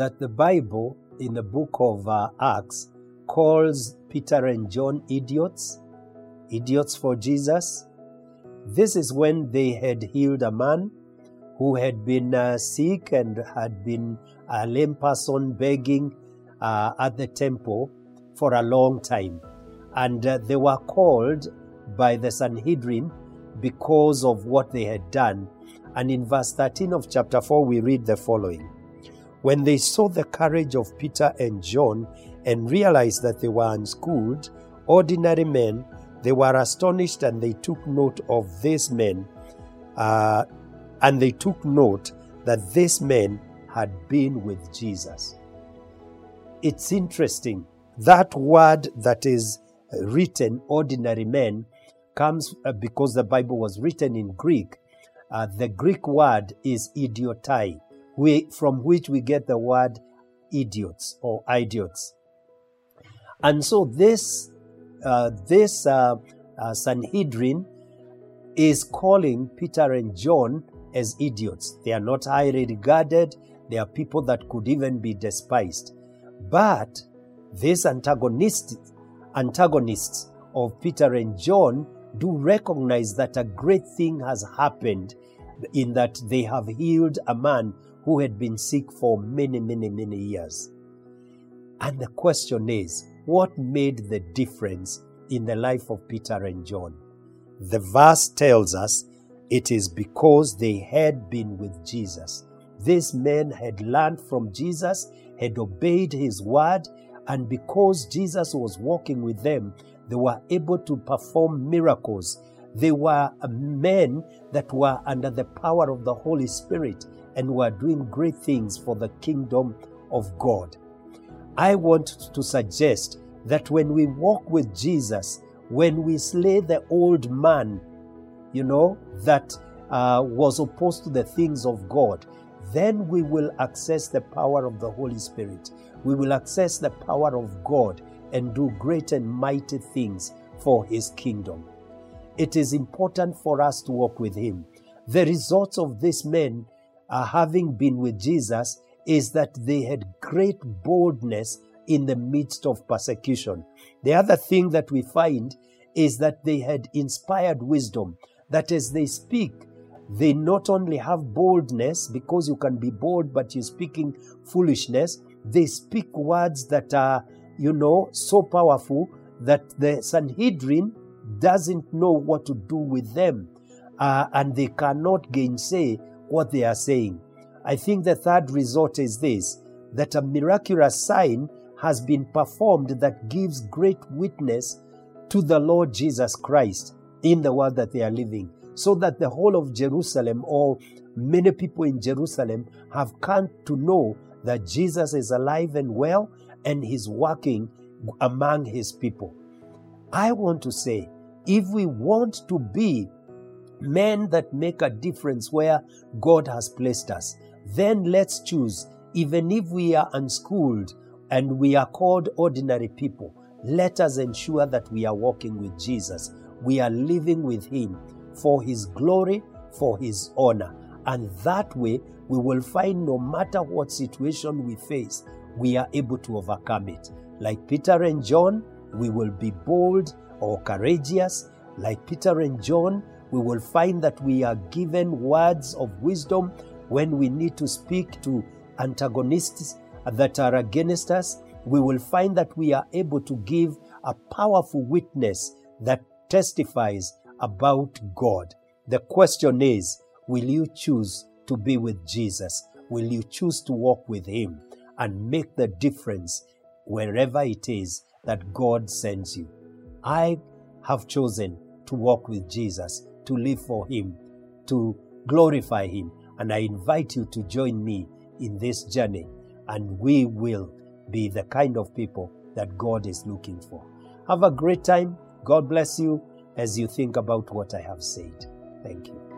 that the Bible in the book of uh, Acts calls Peter and John idiots, idiots for Jesus. This is when they had healed a man who had been uh, sick and had been a lame person begging uh, at the temple for a long time. And uh, they were called by the Sanhedrin because of what they had done. And in verse 13 of chapter 4, we read the following When they saw the courage of Peter and John and realized that they were unschooled, ordinary men, they were astonished and they took note of these men. Uh, and they took note that these men had been with Jesus. It's interesting. That word that is written, ordinary men, comes uh, because the Bible was written in Greek. Uh, the Greek word is idiotai, we, from which we get the word idiots or idiots. And so this, uh, this uh, uh, Sanhedrin is calling Peter and John as idiots. They are not highly regarded. They are people that could even be despised. But these antagonists, antagonists of Peter and John do recognize that a great thing has happened in that they have healed a man who had been sick for many, many, many years. And the question is, what made the difference in the life of Peter and John? The verse tells us it is because they had been with Jesus. These men had learned from Jesus, had obeyed his word, and because Jesus was walking with them, they were able to perform miracles. They were men that were under the power of the Holy Spirit and were doing great things for the kingdom of God. I want to suggest that when we walk with Jesus, when we slay the old man, you know, that uh, was opposed to the things of God, then we will access the power of the Holy Spirit. We will access the power of God and do great and mighty things for His kingdom. It is important for us to walk with Him. The results of these men uh, having been with Jesus is that they had great boldness in the midst of persecution. The other thing that we find is that they had inspired wisdom, that as they speak, they not only have boldness, because you can be bold but you're speaking foolishness, they speak words that are, you know, so powerful that the Sanhedrin doesn't know what to do with them uh, and they cannot gainsay what they are saying. I think the third result is this that a miraculous sign has been performed that gives great witness to the Lord Jesus Christ in the world that they are living, so that the whole of Jerusalem or many people in Jerusalem have come to know that Jesus is alive and well and he's working among his people. I want to say, if we want to be men that make a difference where God has placed us, then let's choose, even if we are unschooled and we are called ordinary people, let us ensure that we are walking with Jesus. We are living with Him for His glory, for His honor. And that way, we will find no matter what situation we face, we are able to overcome it. Like Peter and John, we will be bold or courageous. Like Peter and John, we will find that we are given words of wisdom when we need to speak to antagonists that are against us. We will find that we are able to give a powerful witness that testifies about God. The question is will you choose to be with Jesus? Will you choose to walk with Him and make the difference wherever it is that God sends you? I have chosen to walk with Jesus, to live for Him, to glorify Him. And I invite you to join me in this journey, and we will be the kind of people that God is looking for. Have a great time. God bless you as you think about what I have said. Thank you.